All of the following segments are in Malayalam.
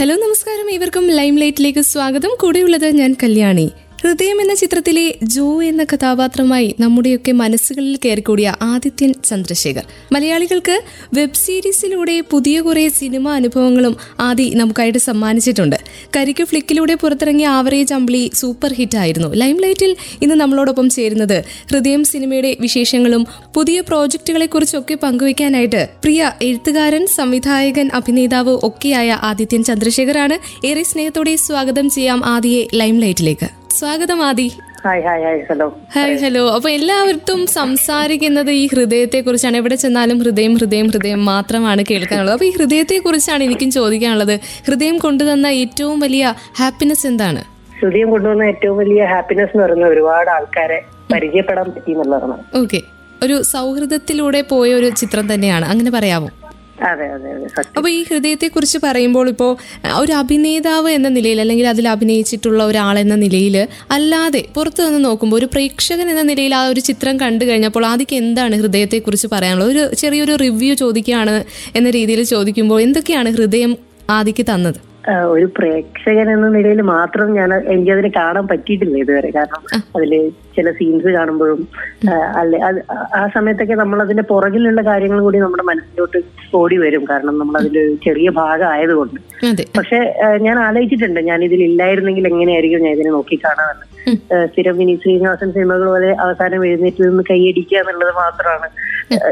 ഹലോ നമസ്കാരം. ഇവർക്കും ലൈം ലൈറ്റിലേക്ക് സ്വാഗതം. കൂടെയുള്ളത് ഞാൻ കല്യാണി. ഹൃദയം എന്ന ചിത്രത്തിലെ ജോ എന്ന കഥാപാത്രമായി നമ്മുടെയൊക്കെ മനസ്സുകളിൽ കയറിക്കൂടിയ ആദിത്യൻ ചന്ദ്രശേഖർ. മലയാളികൾക്ക് വെബ് സീരീസിലൂടെ പുതിയ കുറെ സിനിമ അനുഭവങ്ങളും ആദി നമുക്കായിട്ട് സമ്മാനിച്ചിട്ടുണ്ട്. കരിക്ക് ഫ്ലിക്കിലൂടെ പുറത്തിറങ്ങിയ ആവറേജ് അമ്പിളി സൂപ്പർ ഹിറ്റ് ആയിരുന്നു. ലൈം ലൈറ്റിൽ ഇന്ന് നമ്മളോടൊപ്പം ചേരുന്നത് ഹൃദയം സിനിമയുടെ വിശേഷങ്ങളും പുതിയ പ്രോജക്റ്റുകളെ കുറിച്ചൊക്കെ പങ്കുവയ്ക്കാനായിട്ട് പ്രിയ എഴുത്തുകാരൻ സംവിധായകൻ അഭിനേതാവ് ഒക്കെയായ ആദിത്യൻ ചന്ദ്രശേഖറാണ്. ഏറെ സ്നേഹത്തോടെ സ്വാഗതം ചെയ്യാം ആദിയെ ലൈം ലൈറ്റിലേക്ക് സ്വാഗതം Aadi. Hi hi hi hello. Hi hello. അപ്പൊ എല്ലാവർക്കും സംസാരിക്കുന്നത് ഈ ഹൃദയത്തെ കുറിച്ചാണ് എവിടെ ചെന്നാലും ഹൃദയം ഹൃദയം ഹൃദയം മാത്രമാണ് കേൾക്കാനുള്ളത്. അപ്പൊ ഈ ഹൃദയത്തെ കുറിച്ചാണ് എനിക്കും ചോദിക്കാനുള്ളത്. ഹൃദയം കൊണ്ടുതന്ന ഏറ്റവും വലിയ ഹാപ്പിനെസ് എന്താണ്? ഹൃദയം കൊണ്ടുവന്ന ഏറ്റവും വലിയ ഹാപ്പിനെസ് എന്ന് പറയുന്നത് ഒരുപാട് ആൾക്കാരെ പരിചയപ്പെടാൻ പറ്റി എന്നുള്ളതാണ്. ഓക്കെ. ഒരു സൗഹൃദത്തിലൂടെ പോയ ഒരു ചിത്രം തന്നെയാണ്. അങ്ങനെ പറയാമോ അപ്പോൾ ഈ ഹൃദയത്തെ കുറിച്ച് പറയുമ്പോൾ ഇപ്പോ ഒരു അഭിനേതാവ് എന്ന നിലയിൽ അല്ലെങ്കിൽ അതിൽ അഭിനയിച്ചിട്ടുള്ള ഒരാൾ എന്ന നിലയിൽ അല്ലാതെ പുറത്തു നിന്ന് നോക്കുമ്പോൾ ഒരു പ്രേക്ഷകൻ എന്ന നിലയിൽ ആ ഒരു ചിത്രം കണ്ടു കഴിഞ്ഞപ്പോൾ ആദ്യം എന്താണ് ഹൃദയത്തെ കുറിച്ച് പറയാനുള്ളത്? ഒരു ചെറിയൊരു റിവ്യൂ ചോദിക്കുകയാണ് എന്ന രീതിയിൽ ചോദിക്കുമ്പോൾ എന്തൊക്കെയാണ് ഹൃദയം ആദിക്ക് തന്നത്? ഒരു പ്രേക്ഷകൻ എന്ന നിലയിൽ മാത്രം ഞാൻ എനിക്കതിനെ കാണാൻ പറ്റിയിട്ടില്ല ഇതുവരെ. കാരണം അതിൽ ചില സീൻസ് കാണുമ്പോഴും അല്ലെ അത് ആ സമയത്തൊക്കെ നമ്മൾ അതിന്റെ പുറകിലുള്ള കാര്യങ്ങൾ കൂടി നമ്മുടെ മനസ്സിലോട്ട് ഓടി വരും. കാരണം നമ്മൾ അതിൽ ചെറിയ ഭാഗം ആയതുകൊണ്ട് പക്ഷെ ഞാൻ ആലോചിച്ചിട്ടുണ്ട്. ഞാൻ ഇതിൽ ഇല്ലായിരുന്നെങ്കിൽ എങ്ങനെയായിരിക്കും ഞാൻ ഇതിനെ നോക്കി കാണാമെന്ന്. ഏഹ് സ്ഥിരം വിനീത് ശ്രീനിവാസൻ സിനിമകൾ പോലെ അവസാനം എഴുന്നേറ്റ് നിന്ന് കൈയടിക്കുക എന്നുള്ളത് മാത്രമാണ്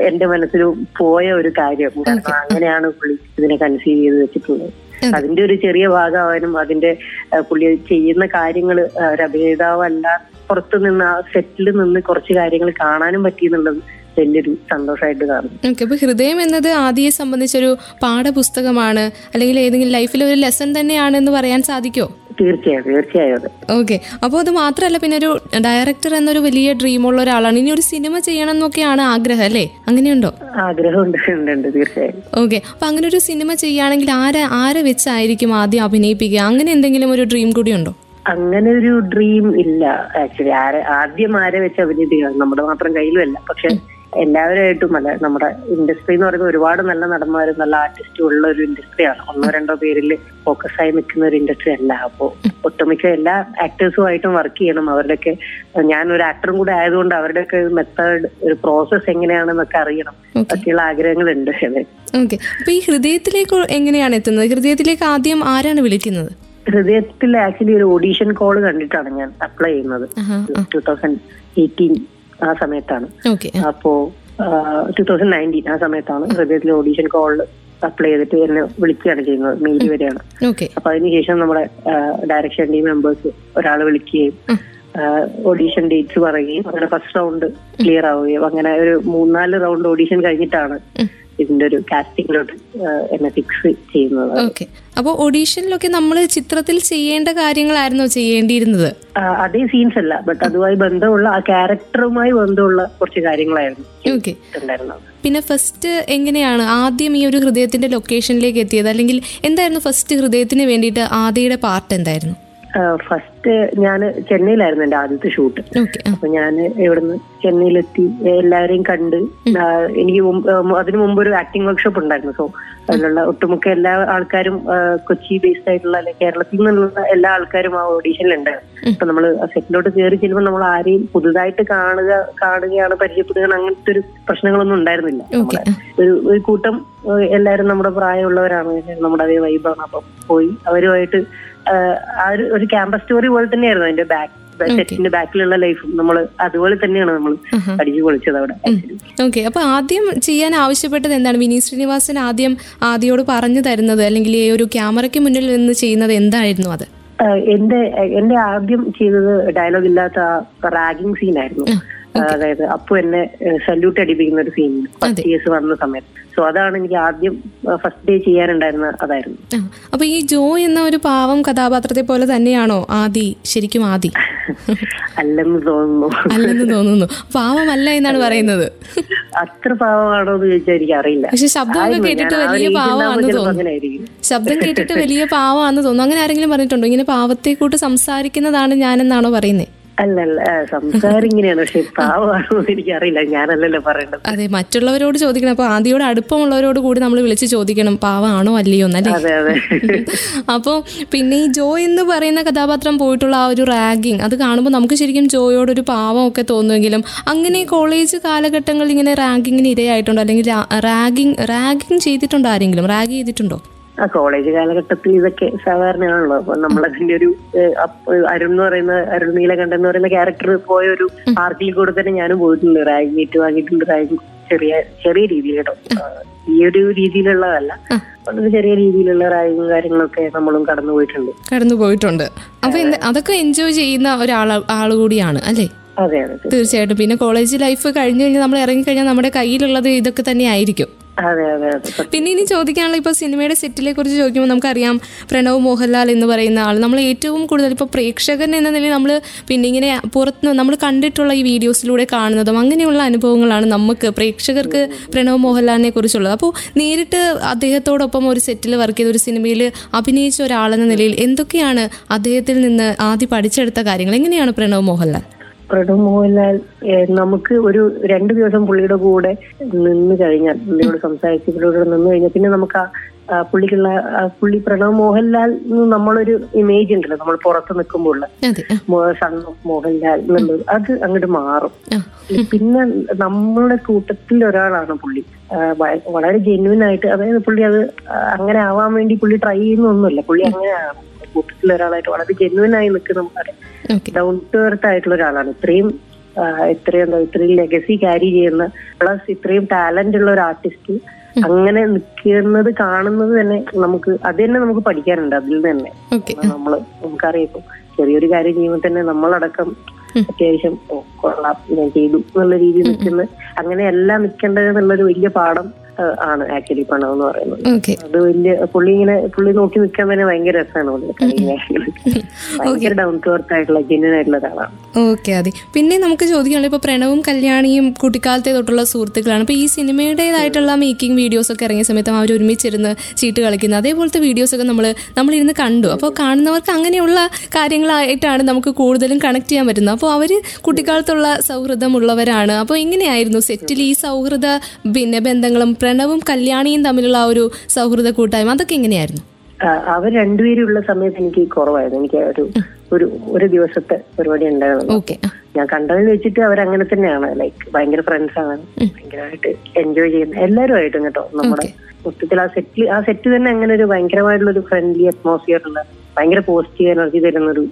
എന്റെ മനസ്സിൽ പോയ ഒരു കാര്യം. കാരണം അങ്ങനെയാണ് പുള്ളി ഇതിനെ കൺസീവ് ചെയ്ത് വെച്ചിട്ടുള്ളത്. അതിന്റെ ഒരു ചെറിയ ഭാഗമാവാനും അതിന്റെ പുള്ളി ചെയ്യുന്ന കാര്യങ്ങൾ ഒരു അഭിനേതാവല്ല പുറത്തു നിന്ന് ആ സെറ്റിൽ നിന്ന് കുറച്ച് കാര്യങ്ങൾ കാണാനും പറ്റി എന്നുള്ളത് വലിയൊരു സന്തോഷമായിട്ട് കാണും. ഓക്കെ അപ്പോൾ ഹൃദയം എന്നത് ആദിയെ സംബന്ധിച്ചൊരു പാഠപുസ്തകമാണ് അല്ലെങ്കിൽ ഏതെങ്കിലും ലൈഫിൽ ഒരു ലെസൺ തന്നെയാണെന്ന് പറയാൻ സാധിക്കുമോ തീർച്ചയായും തീർച്ചയായും അതെ. ഓക്കെ അപ്പോൾ അത് മാത്രമല്ല പിന്നെ ഒരു ഡയറക്ടർ എന്നൊരു വലിയ ഡ്രീമുള്ള ഒരാളാണ്. ഇനി ഒരു സിനിമ ചെയ്യണം എന്നൊക്കെയാണ് ആഗ്രഹം അല്ലേ? അങ്ങനെയുണ്ടോ? ആഗ്രഹം ഉണ്ട് തീർച്ചയായും. ഓക്കെ അപ്പൊ അങ്ങനെ ഒരു സിനിമ ചെയ്യുകയാണെങ്കിൽ ആരെ ആരെ വെച്ചായിരിക്കും ആദ്യം അഭിനയിപ്പിക്കുക? അങ്ങനെ എന്തെങ്കിലും ഒരു ഡ്രീം കൂടി ഉണ്ടോ? അങ്ങനെ ഒരു ഡ്രീം ഇല്ല ആക്ച്വലി ആരെ ആദ്യം ആരെ വെച്ച് അഭിനയിപ്പിക്കുക? നമ്മുടെ മാത്രം കയ്യിലുമല്ല പക്ഷെ എല്ലാവരുമായിട്ടും അല്ല നമ്മുടെ ഇൻഡസ്ട്രി എന്ന് പറയുന്നത് ഒരുപാട് നല്ല നടന്മാരും നല്ല ആർട്ടിസ്റ്റും ഉള്ള ഒരു ഇൻഡസ്ട്രിയാണ് ഒന്നോ രണ്ടോ പേരിൽ ഫോക്കസ് ആയി നിൽക്കുന്ന ഒരു ഇൻഡസ്ട്രി അല്ല. അപ്പോ ഒട്ടുമിക്ക എല്ലാ ആക്ടേഴ്സുമായിട്ടും വർക്ക് ചെയ്യണം. അവരുടെയൊക്കെ ഞാൻ ഒരു ആക്ടറും കൂടെ ആയതുകൊണ്ട് അവരുടെയൊക്കെ മെത്തേഡ് ഒരു പ്രോസസ് എങ്ങനെയാണെന്നൊക്കെ അറിയണം. ഒക്കെയുള്ള ആഗ്രഹങ്ങളുണ്ട്. ഉണ്ട് ഓക്കെ അപ്പൊ ഈ ഹൃദയത്തിലേക്ക് എങ്ങനെയാണ് എത്തുന്നത്? ഹൃദയത്തിലേക്ക് ആദ്യം ആരാണ് വിളിക്കുന്നത്? ഹൃദയത്തിൽ ആക്ച്വലി ഒരു ഓഡീഷൻ കോൾ കണ്ടിട്ടാണ് ഞാൻ അപ്ലൈ ചെയ്യുന്നത്. ടൂ തൗസൻഡ് എയ്റ്റീൻ ആ സമയത്താണ്. അപ്പോ ടൂ തൗസൻഡ് നയന്റീൻ ആ സമയത്താണ് ഹൃദയത്തിലെ ഓഡീഷൻ കോൾ അപ്ലൈ ചെയ്തിട്ട് എന്നെ വിളിക്കുകയാണ് ചെയ്യുന്നത് മെയിൽ വരെയാണ്. അപ്പൊ അതിനുശേഷം നമ്മുടെ ഡയറക്ഷൻ ടീം മെമ്പേഴ്സ് ഒരാൾ വിളിക്കുകയും ഓഡീഷൻ ഡേറ്റ്സ് പറയുകയും അങ്ങനെ ഫസ്റ്റ് റൗണ്ട് ക്ലിയർ ആവുകയും അങ്ങനെ ഒരു മൂന്നാൽ റൗണ്ട് ഓഡീഷൻ കഴിഞ്ഞിട്ടാണ് ഇതിന്റെ ഒരു കാസ്റ്റിംഗിലോട്ട് എന്നെ ഫിക്സ് ചെയ്യുന്നത്. ഓക്കെ അപ്പോൾ ഓഡീഷനിലൊക്കെ നമ്മൾ ചിത്രത്തിൽ ചെയ്യേണ്ട കാര്യങ്ങളായിരുന്നോ ചെയ്യേണ്ടിയിരുന്നത്? അതേ സീൻസ് അല്ല. ബട്ട് അതുമായി ബന്ധമുള്ള ആ ക്യാരക്ടറുമായി ബന്ധമുള്ള കുറച്ച് കാര്യങ്ങളായിരുന്നു ഓക്കെ പിന്നെ ഫസ്റ്റ് എങ്ങനെയാണ് ആദ്യം ഈ ഒരു ഹൃദയത്തിന്റെ ലൊക്കേഷനിലേക്ക് എത്തിയത്? അല്ലെങ്കിൽ എന്തായിരുന്നു ഫസ്റ്റ് ഹൃദയത്തിന് വേണ്ടിയിട്ട് ആദിയുടെ പാർട്ട് എന്തായിരുന്നു? ഫസ്റ്റ് ഞാൻ ചെന്നൈയിലായിരുന്നു എന്റെ ആദ്യത്തെ ഷൂട്ട് അപ്പൊ ഞാൻ ഇവിടുന്ന് ചെന്നൈയിലെത്തി. എല്ലാവരെയും കണ്ട് എനിക്ക് അതിനു മുമ്പ് ഒരു ആക്ടിംഗ് വർക്ക്ഷോപ്പ് ഉണ്ടായിരുന്നു. സോ അതിലുള്ള ഒട്ടുമുക്ക എല്ലാ ആൾക്കാരും കൊച്ചി ബേസ്ഡ് ആയിട്ടുള്ള അല്ലെങ്കിൽ കേരളത്തിൽ നിന്നുള്ള എല്ലാ ആൾക്കാരും ആ ഓഡീഷനിൽ ഉണ്ടായിരുന്നു. അപ്പൊ നമ്മൾ സെറ്റിലോട്ട് കയറി ചെല്ലുമ്പോൾ നമ്മൾ ആരെയും പുതുതായിട്ട് കാണുക കാണുകയാണ് പരിചയപ്പെടുകയാണ് അങ്ങനത്തെ ഒരു പ്രശ്നങ്ങളൊന്നും ഉണ്ടായിരുന്നില്ല. ഒരു ഒരു കൂട്ടം എല്ലാരും എല്ലാവരും നമ്മുടെ പ്രായമുള്ളവരാണ് നമ്മുടെ അതേ വൈബാണ് അപ്പം പോയി അവരുമായിട്ട് ആ ഒരു ഒരു ക്യാമ്പസ് സ്റ്റോറി പോലെ തന്നെയായിരുന്നു അതിന്റെ ബാക്ക് സെറ്റിന്റെ ബാക്കിലുള്ള ലൈഫും നമ്മൾ അതുപോലെ തന്നെയാണ് നമ്മൾ അടിച്ചു പൊളിച്ചത് അവിടെ. ഓക്കെ അപ്പൊ ആദ്യം ചെയ്യാൻ ആവശ്യപ്പെട്ടത് എന്താണ്? വിനീത് ശ്രീനിവാസൻ ആദ്യം ആദ്യോട് പറഞ്ഞു തരുന്നത് അല്ലെങ്കിൽ ഈ ഒരു ക്യാമറയ്ക്ക് മുന്നിൽ നിന്ന് ചെയ്യുന്നത് എന്തായിരുന്നു അത്? എന്റെ എന്റെ ആദ്യം ചെയ്തത് ഡയലോഗ് ഇല്ലാത്ത റാഗിങ് സീനായിരുന്നു അതായത് അപ്പു എന്നെ സല്യൂട്ട് അടിപ്പിക്കുന്ന ഒരു സീൻ ഫസ്റ്റ് ഇയേഴ്സ് വന്ന സമയത്ത്. സോ അതാണ് എനിക്ക് ആദ്യം ഫസ്റ്റ് ഡേ ചെയ്യാനുണ്ടായിരുന്ന അതായിരുന്നു. അപ്പൊ ഈ ജോ എന്ന ഒരു പാവം കഥാപാത്രത്തെ പോലെ തന്നെയാണോ ആദി ശരിക്കും ആദി? അല്ലെന്ന് തോന്നുന്നു. അല്ലെന്ന് തോന്നുന്നു. പാവമല്ല എന്നാണ് പറയുന്നത്. അത്ര പാവമാണോ എന്ന് ചോദിച്ചാൽ എനിക്ക് അറിയില്ല പക്ഷെ ശബ്ദം കേട്ടിട്ട് വലിയ പാവമാണെന്ന് തോന്നുന്നു. ശബ്ദം കേട്ടിട്ട് വലിയ പാവമാണെന്ന് തോന്നുന്നു. അങ്ങനെ ആരെങ്കിലും പറഞ്ഞിട്ടുണ്ടോ? ഇങ്ങനെ പാവത്തെ കൂട്ട് സംസാരിക്കുന്നതാണ് ഞാനെന്നാണോ പറയുന്നത് അല്ല അല്ല ആ, സംസാരം ഇങ്ങനെയാണ് പക്ഷെ പാവമാണോ എന്ന് എനിക്കറിയില്ല. ഞാനല്ലല്ലോ പറയേണ്ടത്. അതെ മറ്റുള്ളവരോട് ചോദിക്കണം. അപ്പൊ ആദ്യയോട് അടുപ്പമുള്ളവരോട് കൂടി നമ്മൾ വിളിച്ച് ചോദിക്കണം. പാവാണോ അല്ലയോ എന്നല്ലേ? അതെ അതെ. അപ്പോൾ പിന്നെ ഈ ജോ എന്ന് പറയുന്ന കഥാപാത്രം പോയിട്ടുള്ള ആ ഒരു റാഗിങ് അത് കാണുമ്പോൾ നമുക്ക് ശരിക്കും ജോയോട് ഒരു പാവമൊക്കെ തോന്നുമെങ്കിലും അങ്ങനെ കോളേജ് കാലഘട്ടങ്ങളിൽ ഇങ്ങനെ റാഗിങ്ങിന് ഇരയായിട്ടുണ്ടോ? അല്ലെങ്കിൽ റാഗിങ് റാഗിങ് ചെയ്തിട്ടുണ്ടോ ആരെങ്കിലും? റാഗ് ചെയ്തിട്ടുണ്ടോ? ആ കോളേജ് കാലഘട്ടത്തിൽ ഇതൊക്കെ സാധാരണയാണല്ലോ. അപ്പൊ നമ്മളതിന്റെ ഒരു അരുൺ എന്ന് പറയുന്ന അരുൺ നീലകണ്ഠൻ എന്ന് പറയുന്ന ക്യാരക്ടർ പോയ ഒരു പാർട്ടിയിൽ കൂടെ തന്നെ ഞാനും പോയിട്ടുണ്ട്. റാഗ് മീറ്റ് വാങ്ങിയിട്ടുണ്ട്. റാഗ് ചെറിയ ചെറിയ രീതിയിൽ കേട്ടോ. ഈ ഒരു രീതിയിലുള്ളതല്ല. വളരെ ചെറിയ രീതിയിലുള്ള റാഗും കാര്യങ്ങളൊക്കെ നമ്മളും കടന്നു പോയിട്ടുണ്ട്. കടന്നു പോയിട്ടുണ്ട്. അപ്പൊ അതൊക്കെ എൻജോയ് ചെയ്യുന്ന ഒരാൾ ആൾ കൂടിയാണ് അല്ലേ? അതെ അതെ തീർച്ചയായിട്ടും. പിന്നെ കോളേജ് ലൈഫ് കഴിഞ്ഞു കഴിഞ്ഞാൽ നമ്മൾ ഇറങ്ങിക്കഴിഞ്ഞാൽ നമ്മുടെ കയ്യിലുള്ളത് ഇതൊക്കെ തന്നെ ആയിരിക്കും. പിന്നെ ഇനി ചോദിക്കാനുള്ള ഇപ്പോൾ സിനിമയുടെ സെറ്റിലെ കുറിച്ച് ചോദിക്കുമ്പോൾ നമുക്കറിയാം പ്രണവ് മോഹൻലാൽ എന്ന് പറയുന്ന ആൾ നമ്മൾ ഏറ്റവും കൂടുതൽ ഇപ്പോൾ പ്രേക്ഷകൻ എന്ന നിലയിൽ നമ്മൾ പിന്നെ ഇങ്ങനെ പുറത്ത് നമ്മൾ കണ്ടിട്ടുള്ള ഈ വീഡിയോസിലൂടെ കാണുന്നതും അങ്ങനെയുള്ള അനുഭവങ്ങളാണ് നമുക്ക് പ്രേക്ഷകർക്ക് പ്രണവ് മോഹൻലാലിനെ കുറിച്ചുള്ളത്. അപ്പോൾ നേരിട്ട് അദ്ദേഹത്തോടൊപ്പം ഒരു സെറ്റിൽ വർക്ക് ചെയ്ത ഒരു സിനിമയിൽ അഭിനയിച്ച ഒരാളെന്ന നിലയിൽ എന്തൊക്കെയാണ് അദ്ദേഹത്തിൽ നിന്ന് ആദ്യം പഠിച്ചെടുത്ത കാര്യങ്ങൾ? എങ്ങനെയാണ് പ്രണവ് മോഹൻലാൽ? പ്രണവ് മോഹൻലാൽ നമുക്ക് ഒരു രണ്ടു ദിവസം പുള്ളിയുടെ കൂടെ നിന്ന് കഴിഞ്ഞാൽ പുള്ളിയോട് സംസാരിച്ച് പുള്ളിയോട് നിന്ന് കഴിഞ്ഞാൽ പിന്നെ നമുക്ക് പുള്ളിക്കുള്ള പുള്ളി പ്രണവ് മോഹൻലാൽ നമ്മളൊരു ഇമേജ് ഉണ്ടല്ലോ നമ്മൾ പുറത്ത് നിൽക്കുമ്പോൾ. സൺ ഓഫ് മോഹൻലാൽ എന്നുള്ളത്. അത് അങ്ങോട്ട് മാറും. പിന്നെ നമ്മളുടെ കൂട്ടത്തിൽ ഒരാളാണ് പുള്ളി. വളരെ ജെന്യൂൻ ആയിട്ട് അതായത് പുള്ളി അത് അങ്ങനെ ആവാൻ വേണ്ടി പുള്ളി ട്രൈ ചെയ്യുന്നൊന്നുമില്ല. പുള്ളി അങ്ങനെയാണ്. കൂട്ടത്തിൽ ഒരാളായിട്ട് വളരെ ജെന്യൂൻ ആയി നിൽക്കുന്ന ഡൗൺ ടു എർത്ത് ആയിട്ടുള്ള ഒരാളാണ്. ഇത്രയും ഇത്രയും എന്താ ഇത്രയും ലെഗസി ക്യാരി ചെയ്യുന്ന പ്ലസ് ഇത്രയും ടാലന്റ് ഉള്ള ഒരു ആർട്ടിസ്റ്റ് അങ്ങനെ നിൽക്കുന്നത് കാണുന്നത് തന്നെ നമുക്ക് അത് തന്നെ നമുക്ക് പഠിക്കാനുണ്ട് അതിൽ തന്നെ. നമ്മൾ നമുക്കറിയാം. ചെറിയൊരു കാര്യം ചെയ്യുമ്പോൾ തന്നെ നമ്മളടക്കം അത്യാവശ്യം കൊള്ളാം ഞാൻ ചെയ്തു എന്നുള്ള രീതിയിൽ നിൽക്കുന്ന എല്ലാം നിൽക്കേണ്ടത് എന്നുള്ളൊരു വലിയ പാഠം ആണ് ആക്ച്വലി പണം എന്ന് പറയുന്നത്. അത് വലിയ പുള്ളി ഇങ്ങനെ പുള്ളി നോക്കി നിൽക്കാൻ തന്നെ ഭയങ്കര രസമാണ് ഭയങ്കര ഡൗൺ ടു എർത്ത് ആയിട്ടുള്ള ജെന്യൻ ആയിട്ടുള്ള ഒരാളാണ്. ഓക്കെ അതെ പിന്നെ നമുക്ക് ചോദിക്കാനുള്ളത് ഇപ്പൊ പ്രണവും കല്യാണിയും കുട്ടിക്കാലത്തെ തൊട്ടുള്ള സുഹൃത്തുക്കളാണ്. അപ്പൊ ഈ സിനിമയുടേതായിട്ടുള്ള മേക്കിംഗ് വീഡിയോസ് ഒക്കെ ഇറങ്ങിയ സമയത്ത് അവർ ഒരുമിച്ചിരുന്ന് ചീട്ട് കളിക്കുന്നത് അതേപോലത്തെ വീഡിയോസ് ഒക്കെ നമ്മൾ നമ്മളിരുന്ന് കണ്ടു. അപ്പോൾ കാണുന്നവർക്ക് അങ്ങനെയുള്ള കാര്യങ്ങളായിട്ടാണ് നമുക്ക് കൂടുതലും കണക്ട് ചെയ്യാൻ പറ്റുന്നത്. അപ്പോൾ അവർ കുട്ടിക്കാലത്തുള്ള സൗഹൃദമുള്ളവരാണ് അപ്പോൾ എങ്ങനെയായിരുന്നു സെറ്റിൽ ഈ സൗഹൃദ പിന്നെ ബന്ധങ്ങളും പ്രണവും കല്യാണിയും തമ്മിലുള്ള ആ ഒരു സൗഹൃദ കൂട്ടായ്മ അതൊക്കെ എങ്ങനെയായിരുന്നു? അവർ രണ്ടുപേരും ഉള്ള സമയത്ത് എനിക്ക് കുറവായിരുന്നു. എനിക്ക് ഒരു ഒരു ഒരു ദിവസത്തെ പരിപാടി ഉണ്ടായിരുന്നു ഞാൻ കണ്ടതിൽ വെച്ചിട്ട് അവരങ്ങനെ തന്നെയാണ്. ലൈക്ക് ഭയങ്കര ഫ്രണ്ട്സ് ആണ്. ഭയങ്കരമായിട്ട് എൻജോയ് ചെയ്യുന്ന എല്ലാവരുമായിട്ടും കേട്ടോ. നമ്മുടെ മൊത്തത്തിൽ ആ സെറ്റിൽ ആ സെറ്റ് തന്നെ അങ്ങനെ ഒരു ഭയങ്കരമായിട്ടുള്ള ഒരു ഫ്രണ്ട്ലി അറ്റ്മോസ്ഫിയർ ഉള്ള ഭയങ്കര പോസിറ്റീവ് എനർജി തരുന്ന ഒരു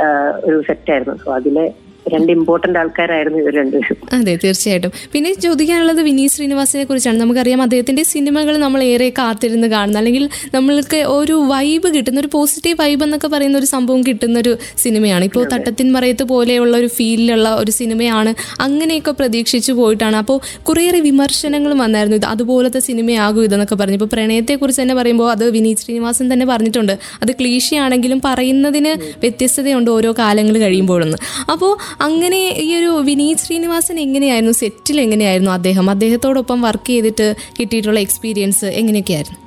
ഒരു ഒരു സെറ്റായിരുന്നു സോ അതിലെ രണ്ട് ഇമ്പോർട്ടന്റ് ആൾക്കാരായിരുന്നു ഇവർ രണ്ടുപേരും. അതെ തീർച്ചയായിട്ടും. പിന്നെ ചോദിക്കാനുള്ളത് വിനീത് ശ്രീനിവാസിനെ കുറിച്ചാണ്. നമുക്കറിയാം അദ്ദേഹത്തിന്റെ സിനിമകൾ നമ്മൾ ഏറെ കാത്തിരുന്ന് കാണുന്ന. അല്ലെങ്കിൽ നമ്മൾക്ക് ഒരു വൈബ് കിട്ടുന്ന ഒരു പോസിറ്റീവ് വൈബ് എന്നൊക്കെ പറയുന്ന ഒരു സംഭവം കിട്ടുന്ന ഒരു സിനിമയാണ്. ഇപ്പോൾ തട്ടത്തിൻ മറയത്ത് പോലെയുള്ള ഒരു ഫീലിലുള്ള ഒരു സിനിമയാണ് അങ്ങനെയൊക്കെ പ്രതീക്ഷിച്ചു പോയിട്ടാണ്. അപ്പോൾ കുറേയേറെ വിമർശനങ്ങളും വന്നായിരുന്നു. ഇത് അതുപോലത്തെ സിനിമയാകും ഇതെന്നൊക്കെ പറഞ്ഞു. ഇപ്പോൾ പ്രണയത്തെക്കുറിച്ച് തന്നെ പറയുമ്പോൾ അത് വിനീത് ശ്രീനിവാസൻ തന്നെ പറഞ്ഞിട്ടുണ്ട്. അത് ക്ലീശയാണെങ്കിലും പറയുന്നതിന് വ്യത്യസ്തതയുണ്ട് ഓരോ കാലങ്ങൾ കഴിയുമ്പോഴെന്ന്. അപ്പോൾ അങ്ങനെ ഈ ഒരു വിനീത് ശ്രീനിവാസൻ എങ്ങനെയായിരുന്നു? സെറ്റിൽ എങ്ങനെയായിരുന്നു അദ്ദേഹം? അദ്ദേഹത്തോടൊപ്പം വർക്ക് ചെയ്തിട്ട് കിട്ടിയിട്ടുള്ള എക്സ്പീരിയൻസ് എങ്ങനെയൊക്കെയായിരുന്നു?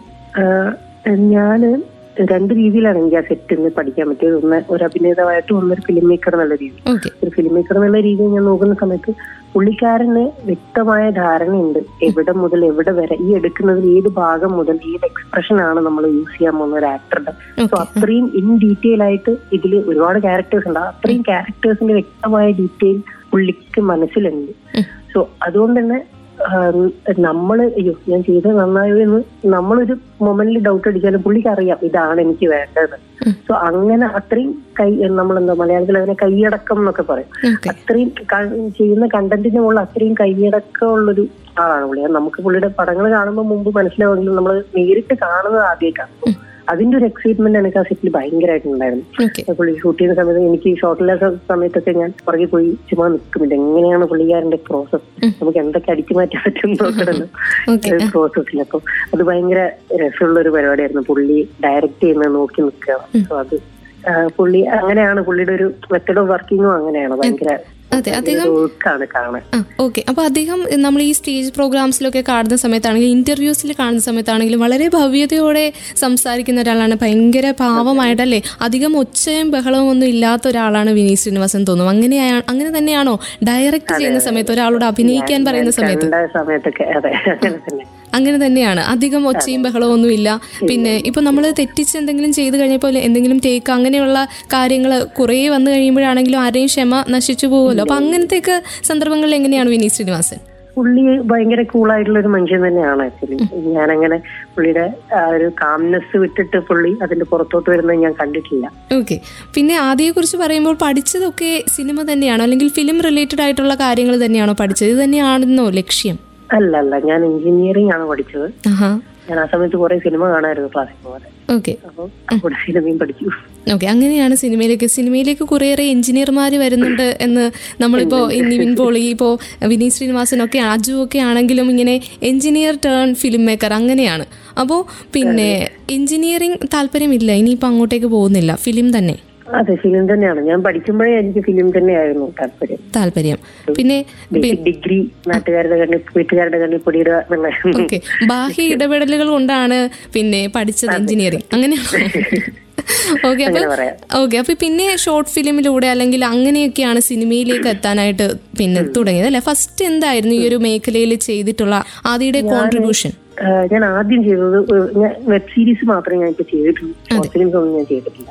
ഞാൻ രണ്ട് രീതിയിലാണ് എനിക്ക് ആ സെറ്റ് നിന്ന് പഠിക്കാൻ പറ്റിയത്. ഒന്ന് ഒരു അഭിനേതാവായിട്ടും ഒന്നൊരു ഫിലിം മേക്കർ എന്നുള്ള രീതി ഒരു ഫിലിം മേക്കർ എന്നുള്ള രീതി ഞാൻ നോക്കുന്ന സമയത്ത് പുള്ളിക്കാരന് വ്യക്തമായ ധാരണയുണ്ട്. എവിടെ മുതൽ എവിടെ വരെ ഈ എടുക്കുന്നതിൽ ഏത് ഭാഗം മുതൽ ഏത് എക്സ്പ്രഷൻ ആണ് നമ്മൾ യൂസ് ചെയ്യാൻ പോകുന്ന ഒരു ആക്ടറുടെ സോ അത്രയും ഇൻ ഡീറ്റെയിൽ ആയിട്ട് ഇതിൽ ഒരുപാട് ക്യാരക്ടേഴ്സ് ഉണ്ട്. അത്രയും ക്യാരക്ടേഴ്സിന്റെ വ്യക്തമായ ഡീറ്റെയിൽ പുള്ളിക്ക് മനസ്സിലുണ്ട്. സോ അതുകൊണ്ട് തന്നെ നമ്മൾ അയ്യോ ഞാൻ ചെയ്തത് നന്നായോ എന്ന് നമ്മളൊരു മൊമെന്റിൽ ഡൗട്ട് അടിച്ചാലും പുള്ളിക്ക് അറിയാം ഇതാണ് എനിക്ക് വേണ്ടത്. സോ അങ്ങനെ അത്രയും കൈ നമ്മളെന്താ മലയാളത്തിൽ അതിനെ കൈയടക്കം എന്നൊക്കെ പറയും. അത്രയും ചെയ്യുന്ന കണ്ടന്റിന് മുകളിൽ അത്രയും കൈയടക്കം ഉള്ളൊരു ആളാണ് പുള്ളി. നമുക്ക് പുള്ളിയുടെ പടങ്ങൾ കാണുമ്പോൾ മുമ്പ് മനസ്സിലാവുമെങ്കിലും നമ്മൾ നേരിട്ട് കാണുന്നത് ആദ്യമായിട്ടാണ്. അതിന്റെ ഒരു എക്സൈറ്റ്മെന്റ് എനിക്ക് ആ സെറ്റിൽ ഭയങ്കരമായിട്ടുണ്ടായിരുന്നു പുള്ളി ഷൂട്ട് ചെയ്യുന്ന സമയത്ത് എനിക്ക് ഷോട്ടില്ലാത്ത സമയത്തൊക്കെ ഞാൻ പുറകെ പോയി ചുമ്മാ നിൽക്കുന്നില്ല. എങ്ങനെയാണ് പുള്ളിക്കാരന്റെ പ്രോസസ് നമുക്ക് എന്തൊക്കെ അടിച്ചു മാറ്റാൻ പറ്റും നോക്കണല്ലോ പ്രോസസ്സിൽ അപ്പൊ അത് ഭയങ്കര രസമുള്ള ഒരു പരിപാടിയായിരുന്നു. പുള്ളി ഡയറക്റ്റ് ചെയ്യുന്നത് നോക്കി നിൽക്കുക. സോ അത് പുള്ളി അങ്ങനെയാണ് പുള്ളിയുടെ ഒരു മെത്തഡ് ഓഫ് വർക്കിങ്ങും അങ്ങനെയാണ്. ഭയങ്കര അതെ അദ്ദേഹം ഓക്കെ അപ്പൊ അദ്ദേഹം നമ്മൾ ഈ സ്റ്റേജ് പ്രോഗ്രാംസിലൊക്കെ കാണുന്ന സമയത്താണെങ്കിലും ഇന്റർവ്യൂസിൽ കാണുന്ന സമയത്താണെങ്കിലും വളരെ ഭവ്യതയോടെ സംസാരിക്കുന്ന ഒരാളാണ്. ഭയങ്കര പാവമായിട്ടല്ലേ? അധികം ഒച്ചയും ബഹളവും ഒന്നും ഇല്ലാത്ത ഒരാളാണ് വിനീത് ശ്രീനിവാസൻ തോന്നുന്നു. അങ്ങനെയാണ് അങ്ങനെ തന്നെയാണോ? ഡയറക്റ്റ് ചെയ്യുന്ന സമയത്ത് ഒരാളോട് അഭിനയിക്കാൻ പറയുന്ന സമയത്ത്? സമയത്തൊക്കെ അതെ അങ്ങനെ തന്നെയാണ്. അധികം ഒച്ചയും ബഹളവും ഒന്നുമില്ല പിന്നെ ഇപ്പൊ നമ്മൾ തെറ്റിച്ച് എന്തെങ്കിലും ചെയ്തു കഴിഞ്ഞപ്പോൾ എന്തെങ്കിലും തേക്ക് അങ്ങനെയുള്ള കാര്യങ്ങൾ കുറേ വന്നു കഴിയുമ്പോഴാണെങ്കിലും ആരെയും ക്ഷമ നശിച്ചു പോകുമല്ലോ. അപ്പൊ അങ്ങനത്തെയൊക്കെ സന്ദർഭങ്ങളിൽ എങ്ങനെയാണ് വിനീത് ശ്രീനിവാസൻ? പുള്ളി ഭയങ്കര കൂളായിട്ടുള്ള ഒരു മനുഷ്യൻ തന്നെയാണ് ആക്ച്വലി ഞാനങ്ങനെ പുള്ളിയുടെ ആ ഒരു കാംനെസ് വിട്ടിട്ട് പുള്ളി അതിന്റെ പുറത്തോട്ട് വരുന്നത് ഞാൻ കണ്ടിട്ടില്ല. ഓക്കെ പിന്നെ ആദ്യയെക്കുറിച്ച് പറയുമ്പോൾ പഠിച്ചതൊക്കെ സിനിമ തന്നെയാണോ? അല്ലെങ്കിൽ ഫിലിം റിലേറ്റഡ് ആയിട്ടുള്ള കാര്യങ്ങൾ തന്നെയാണോ പഠിച്ചത്? ഇത് തന്നെയാണെന്നോ ലക്ഷ്യം? അല്ല അല്ല ഞാൻ എഞ്ചിനീയറിംഗ് ആണ് പഠിച്ചത്. ഞാൻ ആ സമയത്ത് കുറെ സിനിമ കാണായിരുന്നു ക്ലാസ്സിൽ പോലെ ഓക്കെ. അപ്പോൾ സിനിമയും പഠിച്ചു. ഓക്കെ അങ്ങനെയാണ് സിനിമയിലേക്ക്. സിനിമയിലേക്ക് കുറേയേറെ എഞ്ചിനീയർമാർ വരുന്നുണ്ട് എന്ന് നമ്മളിപ്പോൾ നിവിൻ പോളി ഇപ്പോൾ വിനീത് ശ്രീനിവാസൻ ഒക്കെ അജു ഒക്കെ ആണെങ്കിലും ഇങ്ങനെ എഞ്ചിനീയർ ടേൺ ഫിലിം മേക്കർ അങ്ങനെയാണ്. അപ്പോൾ പിന്നെ എഞ്ചിനീയറിംഗ് താല്പര്യമില്ല ഇനിയിപ്പോൾ അങ്ങോട്ടേക്ക് പോകുന്നില്ല. ഫിലിം തന്നെ. അതെ ഫിലിം തന്നെയാണ്. ഞാൻ പഠിക്കുമ്പോഴേ എനിക്ക് ഫിലിം തന്നെയായിരുന്നു താല്പര്യം. താല്പര്യം. പിന്നെ ഡിഗ്രി നാട്ടുകാരുടെ കണ്ണി വീട്ടുകാരുടെ കണ്ണി പൊടിയിടുക ഓക്കെ. ബാഹ്യ ഇടപെടലുകൾ കൊണ്ടാണ് പിന്നെ പഠിച്ചത് എഞ്ചിനീയറിംഗ്. അങ്ങനെയാണ്. ഓക്കെ അപ്പൊ അങ്ങനെ ഓക്കെ അപ്പൊ പിന്നെ ഷോർട്ട് ഫിലിമിലൂടെ അല്ലെങ്കിൽ അങ്ങനെയൊക്കെയാണ് സിനിമയിലേക്ക് എത്താനായിട്ട് പിന്നെ തുടങ്ങിയത് അല്ലെ? ഫസ്റ്റ് എന്തായിരുന്നു ഈ ഒരു മേഖലയിൽ ചെയ്തിട്ടുള്ള ആദ്യയുടെ കോൺട്രിബ്യൂഷൻ ഞാൻ ആദ്യം ചെയ്തത് വെബ് സീരീസ് മാത്രമേ ഞാൻ ഇപ്പൊ ചെയ്തിട്ടുള്ളൂ. ഷോർട്ട് ഫിലിംസ് ഒന്നും ഞാൻ ചെയ്തിട്ടില്ല.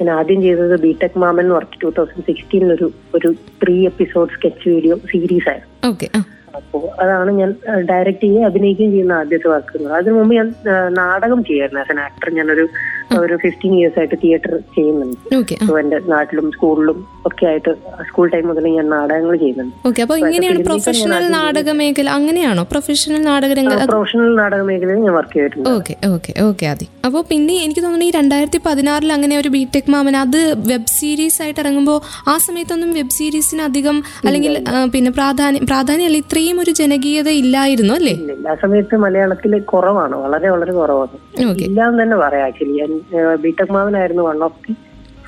ഞാൻ ആദ്യം ചെയ്തത് ബിടെക് മാമൻ എന്ന് പറഞ്ഞിട്ട് ടൂ തൗസൻഡ് സിക്സ്റ്റീനിൽ ഒരു ഒരു three episode sketch video series ആയിരുന്നു. അപ്പോൾ അതാണ് ഞാൻ ഡയറക്റ്റ് ചെയ്യുകയും അഭിനയിക്കുകയും ചെയ്യുന്ന ആദ്യത്തെ വർക്ക് അതിനു മുമ്പ് ഞാൻ നാടകം ചെയ്യായിരുന്നു ആസ് എൻ ആക്ടർ ഞാനൊരു ഒരു ഫിഫ്റ്റീൻ ഇയേഴ്സ് ആയിട്ട് തിയേറ്റർ ചെയ്യുന്നുണ്ട്. എന്റെ നാട്ടിലും സ്കൂളിലും ഒക്കെ ആയിട്ട് സ്കൂൾ ടൈം മുതൽ ഞാൻ നാടകങ്ങൾ ചെയ്യുന്നുണ്ട്. അപ്പൊ ഇങ്ങനെയാണ് പ്രൊഫഷണൽ നാടക മേഖല അങ്ങനെയാണോ? പ്രൊഫഷണൽ നാടക പ്രൊഫഷണൽ നാടക മേഖലയിൽ ഞാൻ വർക്ക് ചെയ്തിട്ടുണ്ട്. ഓക്കെ ഓക്കെ ഓക്കെ അതി അപ്പോൾ പിന്നെ എനിക്ക് തോന്നുന്നു ഈ രണ്ടായിരത്തി പതിനാറിൽ അങ്ങനെ ഒരു ബിടെക് മാമൻ അത് വെബ് സീരീസ് ആയിട്ട് ഇറങ്ങുമ്പോൾ ആ സമയത്തൊന്നും വെബ് സീരീസിന് അധികം അല്ലെങ്കിൽ പിന്നെ പ്രാധാന്യം പ്രാധാന്യമല്ല ഇത്രയും ഒരു ജനകീയത ഇല്ലായിരുന്നു അല്ലേ? ആ സമയത്ത് മലയാളത്തിൽ കുറവാണ്. വളരെ വളരെ കുറവാണ്. ഇല്ല ഇല്ലാന്ന് തന്നെ പറയാം actually BTech മാവനായിരുന്നു one of the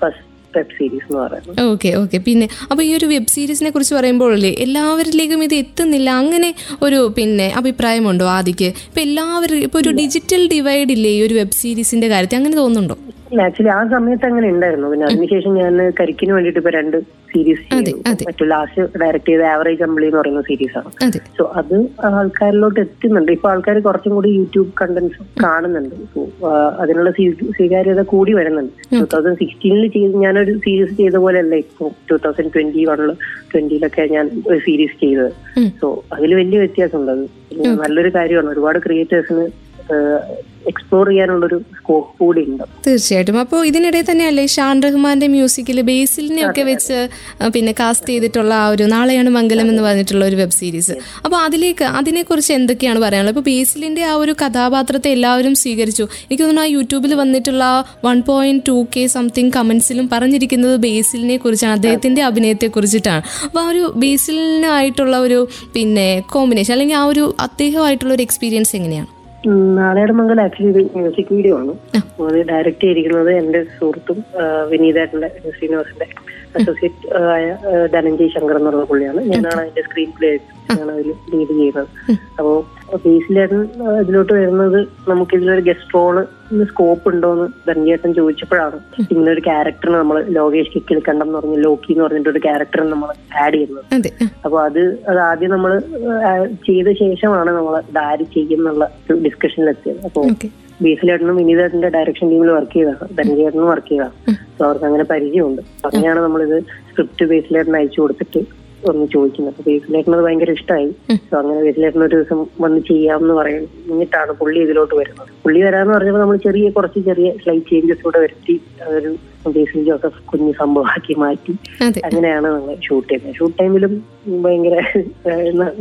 first web series എന്ന് പറയുന്നത്. ഓക്കെ ഓക്കെ പിന്നെ അപ്പോൾ ഈ ഒരു വെബ് സീരീസിനെ കുറിച്ച് പറയുമ്പോഴല്ലേ എല്ലാവരിലേക്കും ഇത് എത്തുന്നില്ല. അങ്ങനെ ഒരു പിന്നെ അഭിപ്രായമുണ്ടോ ആദിക്ക്? ഇപ്പൊ എല്ലാവരും ഇപ്പൊ ഒരു ഡിജിറ്റൽ ഡിവൈഡ് ഇല്ലേ ഈ ഒരു വെബ് സീരീസിന്റെ കാര്യത്തിൽ? അങ്ങനെ തോന്നുന്നുണ്ടോ? ആക്ച്വലി ആ സമയത്ത് അങ്ങനെ ഉണ്ടായിരുന്നു. പിന്നെ അതിനുശേഷം ഞാൻ കരിക്കിന് വേണ്ടിട്ട് ഇപ്പൊ രണ്ട് സീരീസ്. മറ്റു ലാസ്റ്റ് ഡയറക്ട് ചെയ്ത ആവറേജ് അമ്പിളി എന്ന് പറയുന്ന സീരീസ് ആണ്. സോ അത് ആൾക്കാരിലോട്ട് എത്തുന്നുണ്ട്. ഇപ്പൊ ആൾക്കാർ കുറച്ചും കൂടി യൂട്യൂബ് കണ്ടന്റ്സ് കാണുന്നുണ്ട്. സോ അതിനുള്ള സ്വീ- സ്വീകാര്യത കൂടി വരുന്നുണ്ട്. ടൂ തൗസൻഡ് സിക്സ്റ്റീനിൽ ചെയ്ത് ഞാനൊരു സീരീസ് ചെയ്ത പോലെയല്ല ഇപ്പൊ ടൂ തൗസൻഡ് ട്വന്റി വണ് ട്വന്റിയിലൊക്കെ ഞാൻ ഒരു സീരീസ് ചെയ്തത്. സോ അതിൽ വലിയ വ്യത്യാസമുണ്ട്. അത് നല്ലൊരു കാര്യമാണ്. ഒരുപാട് ക്രിയേറ്റേഴ്സിന് എക്സ്പ്ലോർ ചെയ്യാനുള്ളൊരു സ്കോപ്പ് കൂടി ഉണ്ട് തീർച്ചയായിട്ടും. അപ്പോൾ ഇതിനിടെ തന്നെയല്ലേ ഷാൻ റഹ്മാന്റെ മ്യൂസിക്കിൽ ബേസിലിനെ ഒക്കെ വെച്ച് പിന്നെ കാസ്റ്റ് ചെയ്തിട്ടുള്ള ആ ഒരു നാളെയാണ് മംഗലം എന്ന് പറഞ്ഞിട്ടുള്ള ഒരു വെബ് സീരീസ് അപ്പോൾ അതിലേക്ക് അതിനെക്കുറിച്ച് എന്തൊക്കെയാണ് പറയാനുള്ളത്? ഇപ്പൊ ബേസിലിന്റെ ആ ഒരു കഥാപാത്രത്തെ എല്ലാവരും സ്വീകരിച്ചു. എനിക്ക് തോന്നുന്നു ആ യൂട്യൂബിൽ വന്നിട്ടുള്ള one point two K something കമന്റ്സിലും പറഞ്ഞിരിക്കുന്നത് ബേസിലിനെ കുറിച്ചാണ് അദ്ദേഹത്തിന്റെ അഭിനയത്തെ കുറിച്ചിട്ടാണ്. അപ്പോൾ ആ ഒരു ബേസിലിനായിട്ടുള്ള ഒരു പിന്നെ കോമ്പിനേഷൻ അല്ലെങ്കിൽ ആ ഒരു അദ്ദേഹമായിട്ടുള്ള ഒരു എക്സ്പീരിയൻസ് എങ്ങനെയാണ്? നാളെയുടെ മംഗലം ആക്ച്വലി ഒരു മ്യൂസിക് വീഡിയോ ആണ്. അത് ഡയറക്റ്റ് ചെയ്തിരിക്കുന്നത് എന്റെ സുഹൃത്തും വിനീതായിട്ടുള്ള വിനീതേട്ടന്റെ ശ്രീനിവാസിന്റെ അസോസിയേറ്റ് ആയ ധനഞ്ജയ് ശങ്കർ എന്നുള്ള പുള്ളിയാണ്. ഞാനാണ് അതിന്റെ സ്ക്രീൻ പ്ലേ ആണ് അതിൽ ലീഡ് ചെയ്യുന്നത്. അപ്പോ ബേസിലേട്ടൻ ഇതിലോട്ട് വരുന്നത് നമുക്ക് ഇതിലൊരു ഗസ്റ്റ് റോൾ സ്കോപ്പ് ഉണ്ടോന്ന് ധനഞ്ജേട്ടൻ ചോദിച്ചപ്പോഴാണ്. ഇങ്ങനെ ഒരു ക്യാരക്ടർ നമ്മൾ ലോകേഷ് കിക്കിളിക്കണ്ടം എന്ന് പറഞ്ഞ ലോക്കി എന്ന് പറഞ്ഞിട്ട് ഒരു ക്യാരക്ടർ നമ്മൾ ആഡ് ചെയ്യുന്നത്. അപ്പൊ അത് അത് ആദ്യം നമ്മൾ ചെയ്ത ശേഷമാണ് നമ്മൾ ഇതാര് ചെയ്യുന്നുള്ള ഒരു ഡിസ്കഷനിലെത്തിയത് അപ്പൊ ഓക്കെ. ബീസിലേട്ടനും വിനീതേട്ടന്റെ ഡയറക്ഷൻ ടീമിൽ വർക്ക് ചെയ്തതാണ്. ധനഞ്ജേട്ടനും വർക്ക് ചെയ്തതാണ്. സോ അവർക്ക് അങ്ങനെ പരിചയമുണ്ട്. അപ്പൊ അങ്ങനെയാണ് നമ്മളിത് സ്ക്രിപ്റ്റ് ബേസിലേട്ടൻ അയച്ചു കൊടുത്തിട്ട് ഒന്ന് ചോദിക്കുന്നത്. അപ്പൊ ബേസിലേട്ടന് അത് ഭയങ്കര ഇഷ്ടമായി സോ അങ്ങനെ ബേസിലേട്ടൻ ഒരു ദിവസം വന്ന് ചെയ്യാമെന്ന് പറയും എന്നിട്ടാണ് പുള്ളി ഇതിലോട്ട് വരുന്നത്. പുള്ളി വരാന്ന് പറഞ്ഞപ്പോൾ നമ്മൾ ചെറിയ കുറച്ച് ചെറിയ സ്ലൈറ്റ് ചേഞ്ചസ് കൂടെ വരുത്തി. അതൊരു ബേസിൽ ജോസഫ് കുഞ്ഞു സംഭവമാക്കി മാറ്റി. അങ്ങനെയാണ് നമ്മൾ ഷൂട്ട് ചെയ്യുന്നത് ഷൂട്ട് ടൈമിലും ഭയങ്കര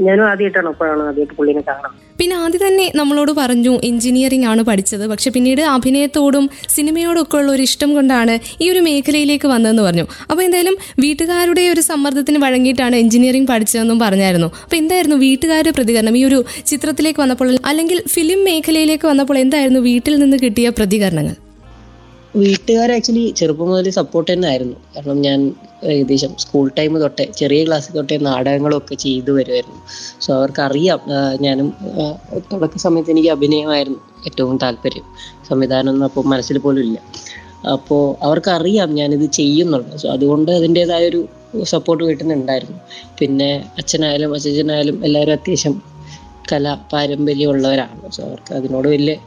ഞാനും ആദ്യമായിട്ടാണ് അപ്പോഴാണ് ആദ്യമായിട്ട് പുള്ളിനെ കാണുന്നത്. പിന്നെ ആദ്യം തന്നെ നമ്മളോട് പറഞ്ഞു എഞ്ചിനീയറിംഗ് ആണ് പഠിച്ചത്. പക്ഷെ പിന്നീട് അഭിനയത്തോടും സിനിമയോടൊക്കെ ഉള്ള ഒരു ഇഷ്ടം കൊണ്ടാണ് ഈ ഒരു മേഖലയിലേക്ക് വന്നതെന്ന് പറഞ്ഞു. അപ്പോൾ എന്തായാലും വീട്ടുകാരുടെ ഒരു സമ്മർദ്ദത്തിന് വഴങ്ങിയിട്ടാണ് എഞ്ചിനീയറിംഗ് പഠിച്ചതെന്നും പറഞ്ഞായിരുന്നു. അപ്പോൾ എന്തായിരുന്നു വീട്ടുകാരുടെ പ്രതികരണം? ഈ ഒരു ചിത്രത്തിലേക്ക് വന്നപ്പോൾ അല്ലെങ്കിൽ ഫിലിം മേഖലയിലേക്ക് വന്നപ്പോൾ എന്തായിരുന്നു വീട്ടിൽ നിന്ന് കിട്ടിയ പ്രതികരണങ്ങൾ? വീട്ടുകാർ ആക്ച്വലി ചെറുപ്പം മുതൽ സപ്പോർട്ട് തന്നെ ആയിരുന്നു കാരണം ഞാൻ ഏകദേശം സ്കൂൾ ടൈം തൊട്ടേ ചെറിയ ക്ലാസ്സിൽ തൊട്ടേ നാടകങ്ങളൊക്കെ ചെയ്തു വരുമായിരുന്നു. സോ അവർക്ക് അറിയാം ഞാനും തുടക്ക സമയത്ത് എനിക്ക് അഭിനയമായിരുന്നു ഏറ്റവും താല്പര്യം. സംവിധാനം ഒന്നും അപ്പോൾ മനസ്സിൽ പോലും ഇല്ല. അപ്പോൾ അവർക്കറിയാം ഞാനിത് ചെയ്യുന്നുണ്ട്. സോ അതുകൊണ്ട് അതിന്റെതായ ഒരു സപ്പോർട്ട് വീട്ടിൽ നിന്നുണ്ടായിരുന്നു. പിന്നെ അച്ഛനായാലും അച്ഛനായാലും എല്ലാവരും അത്യാവശ്യം കല പാരമ്പര്യമുള്ളവരാണ്. സോ അവർക്ക് അതിനോട് വലിയ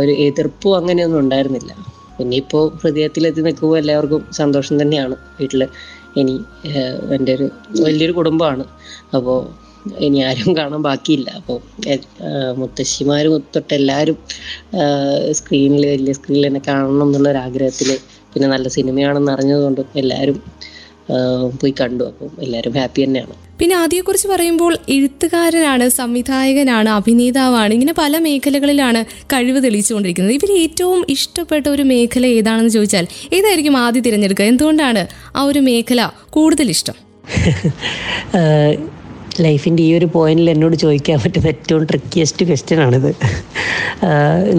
ഒരു എതിർപ്പും അങ്ങനെയൊന്നും ഉണ്ടായിരുന്നില്ല. പിന്നെ ഇപ്പോൾ ഹൃദയത്തിലെത്തി നിൽക്കുമ്പോൾ എല്ലാവർക്കും സന്തോഷം തന്നെയാണ്. വീട്ടിൽ ഇനി എന്റെ ഒരു വലിയൊരു കുടുംബമാണ്. അപ്പോൾ ഇനി ആരും കാണാൻ ബാക്കിയില്ല. അപ്പോൾ മുത്തശ്ശിമാർ തൊട്ട് എല്ലാവരും സ്ക്രീനിൽ വലിയ സ്ക്രീനിൽ തന്നെ കാണണം എന്നുള്ള ഒരു ആഗ്രഹത്തിൽ പിന്നെ നല്ല സിനിമയാണെന്ന് അറിഞ്ഞതുകൊണ്ടും എല്ലാവരും പോയി കണ്ടു. അപ്പം എല്ലാവരും ഹാപ്പി തന്നെയാണ്. പിന്നെ ആദ്യയെക്കുറിച്ച് പറയുമ്പോൾ എഴുത്തുകാരനാണ് സംവിധായകനാണ് അഭിനേതാവാണ്. ഇങ്ങനെ പല മേഖലകളിലാണ് കഴിവ് തെളിയിച്ചുകൊണ്ടിരിക്കുന്നത്. ഇവർ ഏറ്റവും ഇഷ്ടപ്പെട്ട ഒരു മേഖല ഏതാണെന്ന് ചോദിച്ചാൽ ഏതായിരിക്കും ആദ്യം തിരഞ്ഞെടുക്കുക? എന്തുകൊണ്ടാണ് ആ ഒരു മേഖല കൂടുതൽ ഇഷ്ടം? ലൈഫിന്റെ ഈ ഒരു പോയിന്റിൽ എന്നോട് ചോദിക്കാൻ പറ്റുന്ന ഏറ്റവും ട്രിക്കിയസ്റ്റ് ക്വസ്റ്റ്യൻ ആണിത്.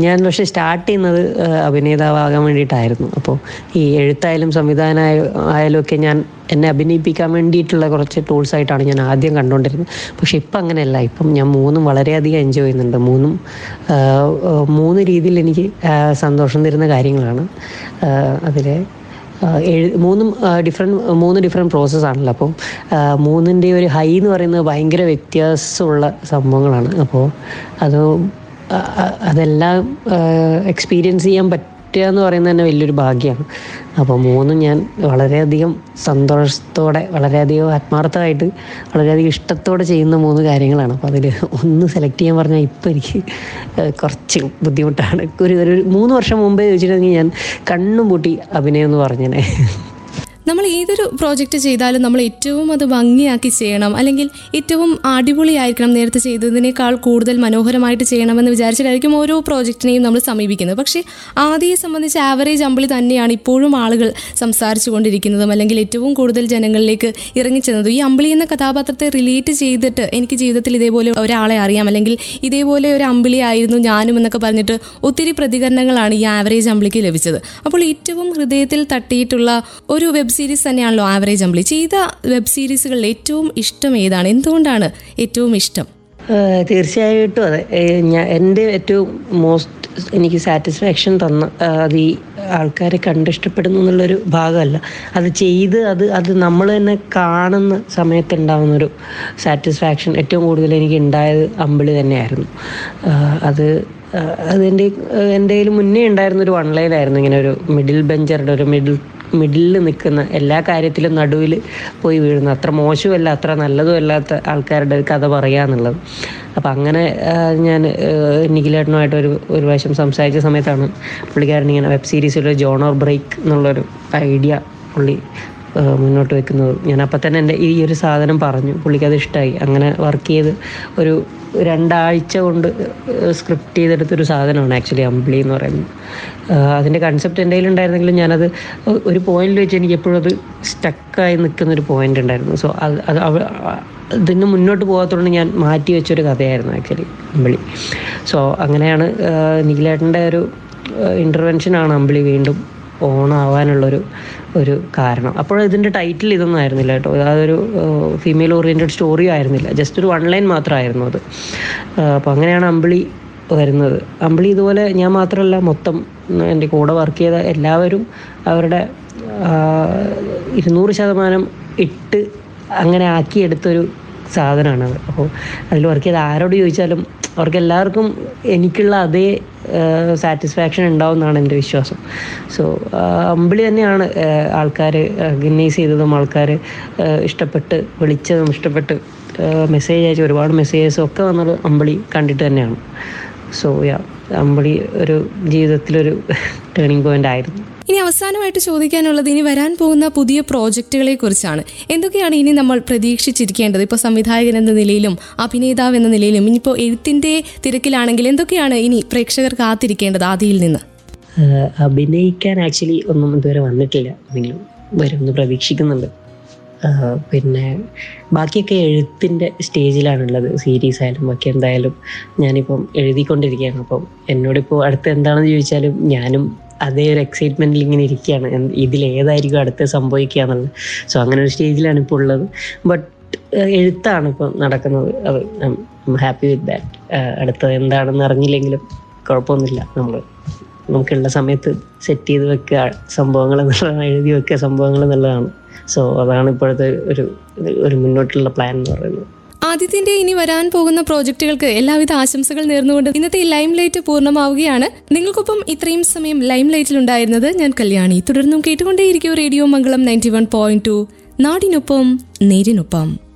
ഞാൻ പക്ഷെ സ്റ്റാർട്ട് ചെയ്യുന്നത് അഭിനേതാവാകാൻ വേണ്ടിയിട്ടായിരുന്നു. അപ്പോൾ ഈ എഴുത്തായാലും സംവിധാനം ആയാലും ഒക്കെ ഞാൻ എന്നെ അഭിനയിപ്പിക്കാൻ വേണ്ടിയിട്ടുള്ള കുറച്ച് ടൂൾസ് ആയിട്ടാണ് ഞാൻ ആദ്യം കണ്ടുകൊണ്ടിരുന്നത്. പക്ഷെ ഇപ്പം അങ്ങനെയല്ല. ഇപ്പം ഞാൻ മൂന്നും വളരെയധികം എൻജോയ് ചെയ്യുന്നുണ്ട്. മൂന്നും മൂന്ന് രീതിയിൽ എനിക്ക് സന്തോഷം തരുന്ന കാര്യങ്ങളാണ്. അതിൽ എഴു മൂന്നും ഡിഫറെന്റ് മൂന്ന് ഡിഫറെന്റ് പ്രോസസ്സ് ആണല്ലോ. അപ്പം ആഹ് മൂന്നിന്റെ ഒരു ഹൈ എന്ന് പറയുന്നത് ഭയങ്കര വ്യത്യാസമുള്ള സംഭവങ്ങളാണ്. അപ്പോൾ അത് അതെല്ലാം എക്സ്പീരിയൻസ് ചെയ്യാൻ പറ്റുക എന്ന് പറയുന്നത് തന്നെ വലിയൊരു ഭാഗ്യമാണ്. അപ്പോൾ മൂന്നും ഞാൻ വളരെയധികം സന്തോഷത്തോടെ വളരെയധികം ആത്മാർത്ഥമായിട്ട് വളരെയധികം ഇഷ്ടത്തോടെ ചെയ്യുന്ന മൂന്ന് കാര്യങ്ങളാണ്. അപ്പോൾ അതിൽ ഒന്ന് സെലക്ട് ചെയ്യാൻ പറഞ്ഞാൽ ഇപ്പോൾ എനിക്ക് കുറച്ച് ബുദ്ധിമുട്ടാണ്. ഒരു ഒരു മൂന്ന് വർഷം മുമ്പേ ചോദിച്ചിട്ടുണ്ടെങ്കിൽ ഞാൻ കണ്ണും പൂട്ടി അഭിനയം എന്ന് പറഞ്ഞേനെ. നമ്മൾ ഏതൊരു പ്രോജക്റ്റ് ചെയ്താലും നമ്മൾ ഏറ്റവും അത് ഭംഗിയാക്കി ചെയ്യണം. അല്ലെങ്കിൽ ഏറ്റവും അടിപൊളിയായിരിക്കണം നേരത്തെ ചെയ്തതിനേക്കാൾ കൂടുതൽ മനോഹരമായിട്ട് ചെയ്യണമെന്ന് വിചാരിച്ചിട്ടായിരിക്കും ഓരോ പ്രോജക്റ്റിനെയും നമ്മൾ സമീപിക്കുന്നത്. പക്ഷേ ആദ്യയെ സംബന്ധിച്ച് ആവറേജ് അമ്പിളി തന്നെയാണ് ഇപ്പോഴും ആളുകൾ സംസാരിച്ചു കൊണ്ടിരിക്കുന്നതും അല്ലെങ്കിൽ ഏറ്റവും കൂടുതൽ ജനങ്ങളിലേക്ക് ഇറങ്ങിച്ചെന്നതും ഈ അമ്പിളി എന്ന കഥാപാത്രത്തെ റിലേറ്റ് ചെയ്തിട്ട് എനിക്ക് ജീവിതത്തിൽ ഇതേപോലെ ഒരാളെ അറിയാം. അല്ലെങ്കിൽ ഇതേപോലെ ഒരു അമ്പിളി ആയിരുന്നു ഞാനും എന്നൊക്കെ പറഞ്ഞിട്ട് ഒത്തിരി പ്രതികരണങ്ങളാണ് ഈ ആവറേജ് അമ്പിളിക്ക് ലഭിച്ചത്. അപ്പോൾ ഏറ്റവും ഹൃദയത്തിൽ തട്ടിയിട്ടുള്ള ഒരു വെബ് സീരീസ് തന്നെയാണല്ലോ ആവറേജ് അമ്പിളി ചെയ്ത വെബ് സീരീസുകളിൽ ഏറ്റവും ഇഷ്ടം ഏതാണ്? എന്തുകൊണ്ടാണ് ഏറ്റവും ഇഷ്ടം? തീർച്ചയായിട്ടും അതെ. എന്റെ ഏറ്റവും മോസ്റ്റ് എനിക്ക് സാറ്റിസ്ഫാക്ഷൻ തന്ന അത് ഈ ആൾക്കാരെ കണ്ടിഷ്ടപ്പെടുന്നു എന്നുള്ളൊരു ഭാഗമല്ല. അത് ചെയ്ത് അത് അത് നമ്മൾ തന്നെ കാണുന്ന സമയത്ത് ഉണ്ടാകുന്നൊരു സാറ്റിസ്ഫാക്ഷൻ ഏറ്റവും കൂടുതൽ എനിക്ക് ഉണ്ടായത് അമ്പിളി തന്നെയായിരുന്നു. അത് അതിന്റെ എന്റെ മുന്നേ ഉണ്ടായിരുന്നൊരു വൺ ലൈനായിരുന്നു ഇങ്ങനെ ഒരു മിഡിൽ ബെഞ്ചറുടെ ഒരു മിഡിൽ മിഡിലിൽ നിൽക്കുന്ന എല്ലാ കാര്യത്തിലും നടുവിൽ പോയി വീഴുന്ന അത്ര മോശമല്ല അത്ര നല്ലതും അല്ലാത്ത ആൾക്കാരുടെ കഥ പറയുക എന്നുള്ളത്. അപ്പം അങ്ങനെ ഞാൻ നിഖിലേട്ടനുമായിട്ട് ഒരു ഒരു പ്രാവശ്യം സംസാരിച്ച സമയത്താണ് പുള്ളിക്കാരൻ ഇങ്ങനെ വെബ് സീരീസിൽ ഓർ ബ്രേക്ക് എന്നുള്ളൊരു ഐഡിയ പുള്ളി മുന്നോട്ട് വെക്കുന്നത്. ഞാൻ അപ്പം തന്നെ എന്റെ ഈ ഒരു സാധനം പറഞ്ഞു. പുള്ളിക്ക് അത് ഇഷ്ടമായി അങ്ങനെ വർക്ക് ചെയ്ത് ഒരു രണ്ടാഴ്ച കൊണ്ട് സ്ക്രിപ്റ്റ് ചെയ്തെടുത്തൊരു സാധനമാണ് ആക്ച്വലി അമ്പിളി എന്ന് പറയുന്നത്. അതിന്റെ കൺസെപ്റ്റ് എന്റെ കയ്യിലുണ്ടായിരുന്നെങ്കിലും ഞാനത് ഒരു പോയിന്റിൽ വെച്ച് എനിക്ക് എപ്പോഴും അത് സ്റ്റക്കായി നിൽക്കുന്ന ഒരു പോയിന്റ് ഉണ്ടായിരുന്നു. സോ അത് അത് ഇതിന് മുന്നോട്ട് പോകാത്തതുകൊണ്ട് ഞാൻ മാറ്റി വെച്ചൊരു കഥയായിരുന്നു ആക്ച്വലി അമ്പിളി സോ അങ്ങനെയാണ് നീലേട്ടന്റെ ഒരു ഇന്റർവെൻഷനാണ് അമ്പിളി വീണ്ടും ഓണാവാനുള്ളൊരു ഒരു കാരണം. അപ്പോൾ ഇതിന്റെ ടൈറ്റിൽ ഇതൊന്നും ആയിരുന്നില്ല കേട്ടോ. അതൊരു ഫീമെയിൽ ഓറിയന്റഡ് സ്റ്റോറി ആയിരുന്നില്ല. ജസ്റ്റ് ഒരു വൺ ലൈൻ മാത്രമായിരുന്നു അത്. അപ്പോൾ അങ്ങനെയാണ് അമ്പിളി വരുന്നത്. അമ്പിളി ഇതുപോലെ ഞാൻ മാത്രമല്ല മൊത്തം എന്റെ കൂടെ വർക്ക് ചെയ്ത എല്ലാവരും അവരുടെ ഇരുന്നൂറ് ശതമാനം ഇട്ട് അങ്ങനെ ആക്കിയെടുത്തൊരു സാധനമാണത്. അപ്പോൾ അതിൽ വർക്ക് ചെയ്ത് ആരോട് ചോദിച്ചാലും അവർക്ക് എല്ലാവർക്കും എനിക്കുള്ള അതേ സാറ്റിസ്ഫാക്ഷൻ ഉണ്ടാവും എന്നാണ് എന്റെ വിശ്വാസം. സോ അമ്പിളി തന്നെയാണ് ആൾക്കാർ റെക്കഗ്നൈസ് ചെയ്തതും ആൾക്കാർ ഇഷ്ടപ്പെട്ട് വിളിച്ചതും ഇഷ്ടപ്പെട്ട് മെസ്സേജ് അയച്ച ഒരുപാട് മെസ്സേജസും ഒക്കെ വന്നത് അമ്പിളി കണ്ടിട്ട് തന്നെയാണ്. സോ യാ അമ്പിളി ഒരു ജീവിതത്തിലൊരു ടേണിംഗ് പോയിന്റ് ആയിരുന്നു. ഇനി അവസാനമായിട്ട് ചോദിക്കാനുള്ളത് ഇനി വരാൻ പോകുന്ന പുതിയ പ്രോജക്റ്റുകളെ കുറിച്ചാണ് എന്തൊക്കെയാണ് ഇനി നമ്മൾ പ്രതീക്ഷിച്ചിരിക്കേണ്ടത്? ഇപ്പോൾ സംവിധായകൻ എന്ന നിലയിലും അഭിനേതാവ് എന്ന നിലയിലും ഇനിയിപ്പോൾ എഴുത്തിന്റെ തിരക്കിലാണെങ്കിൽ എന്തൊക്കെയാണ് ഇനി പ്രേക്ഷകർ കാത്തിരിക്കേണ്ടത് ആദിയിൽ നിന്ന്? അഭിനയിക്കാൻ ആക്ച്വലി ഒന്നും ഇതുവരെ വന്നിട്ടില്ല. എന്തെങ്കിലും വരുമെന്ന് പ്രതീക്ഷിക്കുന്നുണ്ട്. പിന്നെ ബാക്കിയൊക്കെ എഴുത്തിന്റെ സ്റ്റേജിലാണുള്ളത്. സീരീസ് ആയാലും ബാക്കി എന്തായാലും ഞാനിപ്പം എഴുതിക്കൊണ്ടിരിക്കുകയാണ്. അപ്പം എന്നോടിപ്പോൾ അടുത്ത് എന്താണെന്ന് ചോദിച്ചാലും ഞാനും അതേ ഒരു എക്സൈറ്റ്മെന്റിൽ ഇങ്ങനെ ഇരിക്കുകയാണ്. ഇതിലേതായിരിക്കും അടുത്ത് സംഭവിക്കുക എന്നുള്ളത്. സോ അങ്ങനെ ഒരു സ്റ്റേജിലാണ് ഇപ്പോൾ ഉള്ളത്. ബട്ട് എഴുത്താണ് ഇപ്പോൾ നടക്കുന്നത്. അത് ഹാപ്പി വിത്ത് ദാറ്റ് അടുത്തത് എന്താണെന്ന് അറിഞ്ഞില്ലെങ്കിലും കുഴപ്പമൊന്നുമില്ല. നമ്മൾ നമുക്കുള്ള സമയത്ത് സെറ്റ് ചെയ്ത് വെക്കുക സംഭവങ്ങൾ എന്നുള്ളതാണ് എഴുതി വെക്കുക സംഭവങ്ങൾ എന്നുള്ളതാണ്. സോ അതാണ് ഇപ്പോഴത്തെ ഒരു ഒരു മുന്നോട്ടുള്ള പ്ലാൻ എന്ന് പറയുന്നത്. ആദിത്യന്റെ ഇനി വരാൻ പോകുന്ന പ്രോജക്റ്റുകൾക്ക് എല്ലാവിധ ആശംസകൾ നേർന്നുകൊണ്ട് ഇന്നത്തെ ലൈം ലൈറ്റ് പൂർണമാവുകയാണ്. നിങ്ങൾക്കൊപ്പം ഇത്രയും സമയം ലൈം ലൈറ്റിൽ ഉണ്ടായിരുന്നത് ഞാൻ കല്യാണി. തുടർന്നും കേട്ടുകൊണ്ടേയിരിക്കും radio Mangalam ninety one point two. നാടിനൊപ്പം നേരിനൊപ്പം.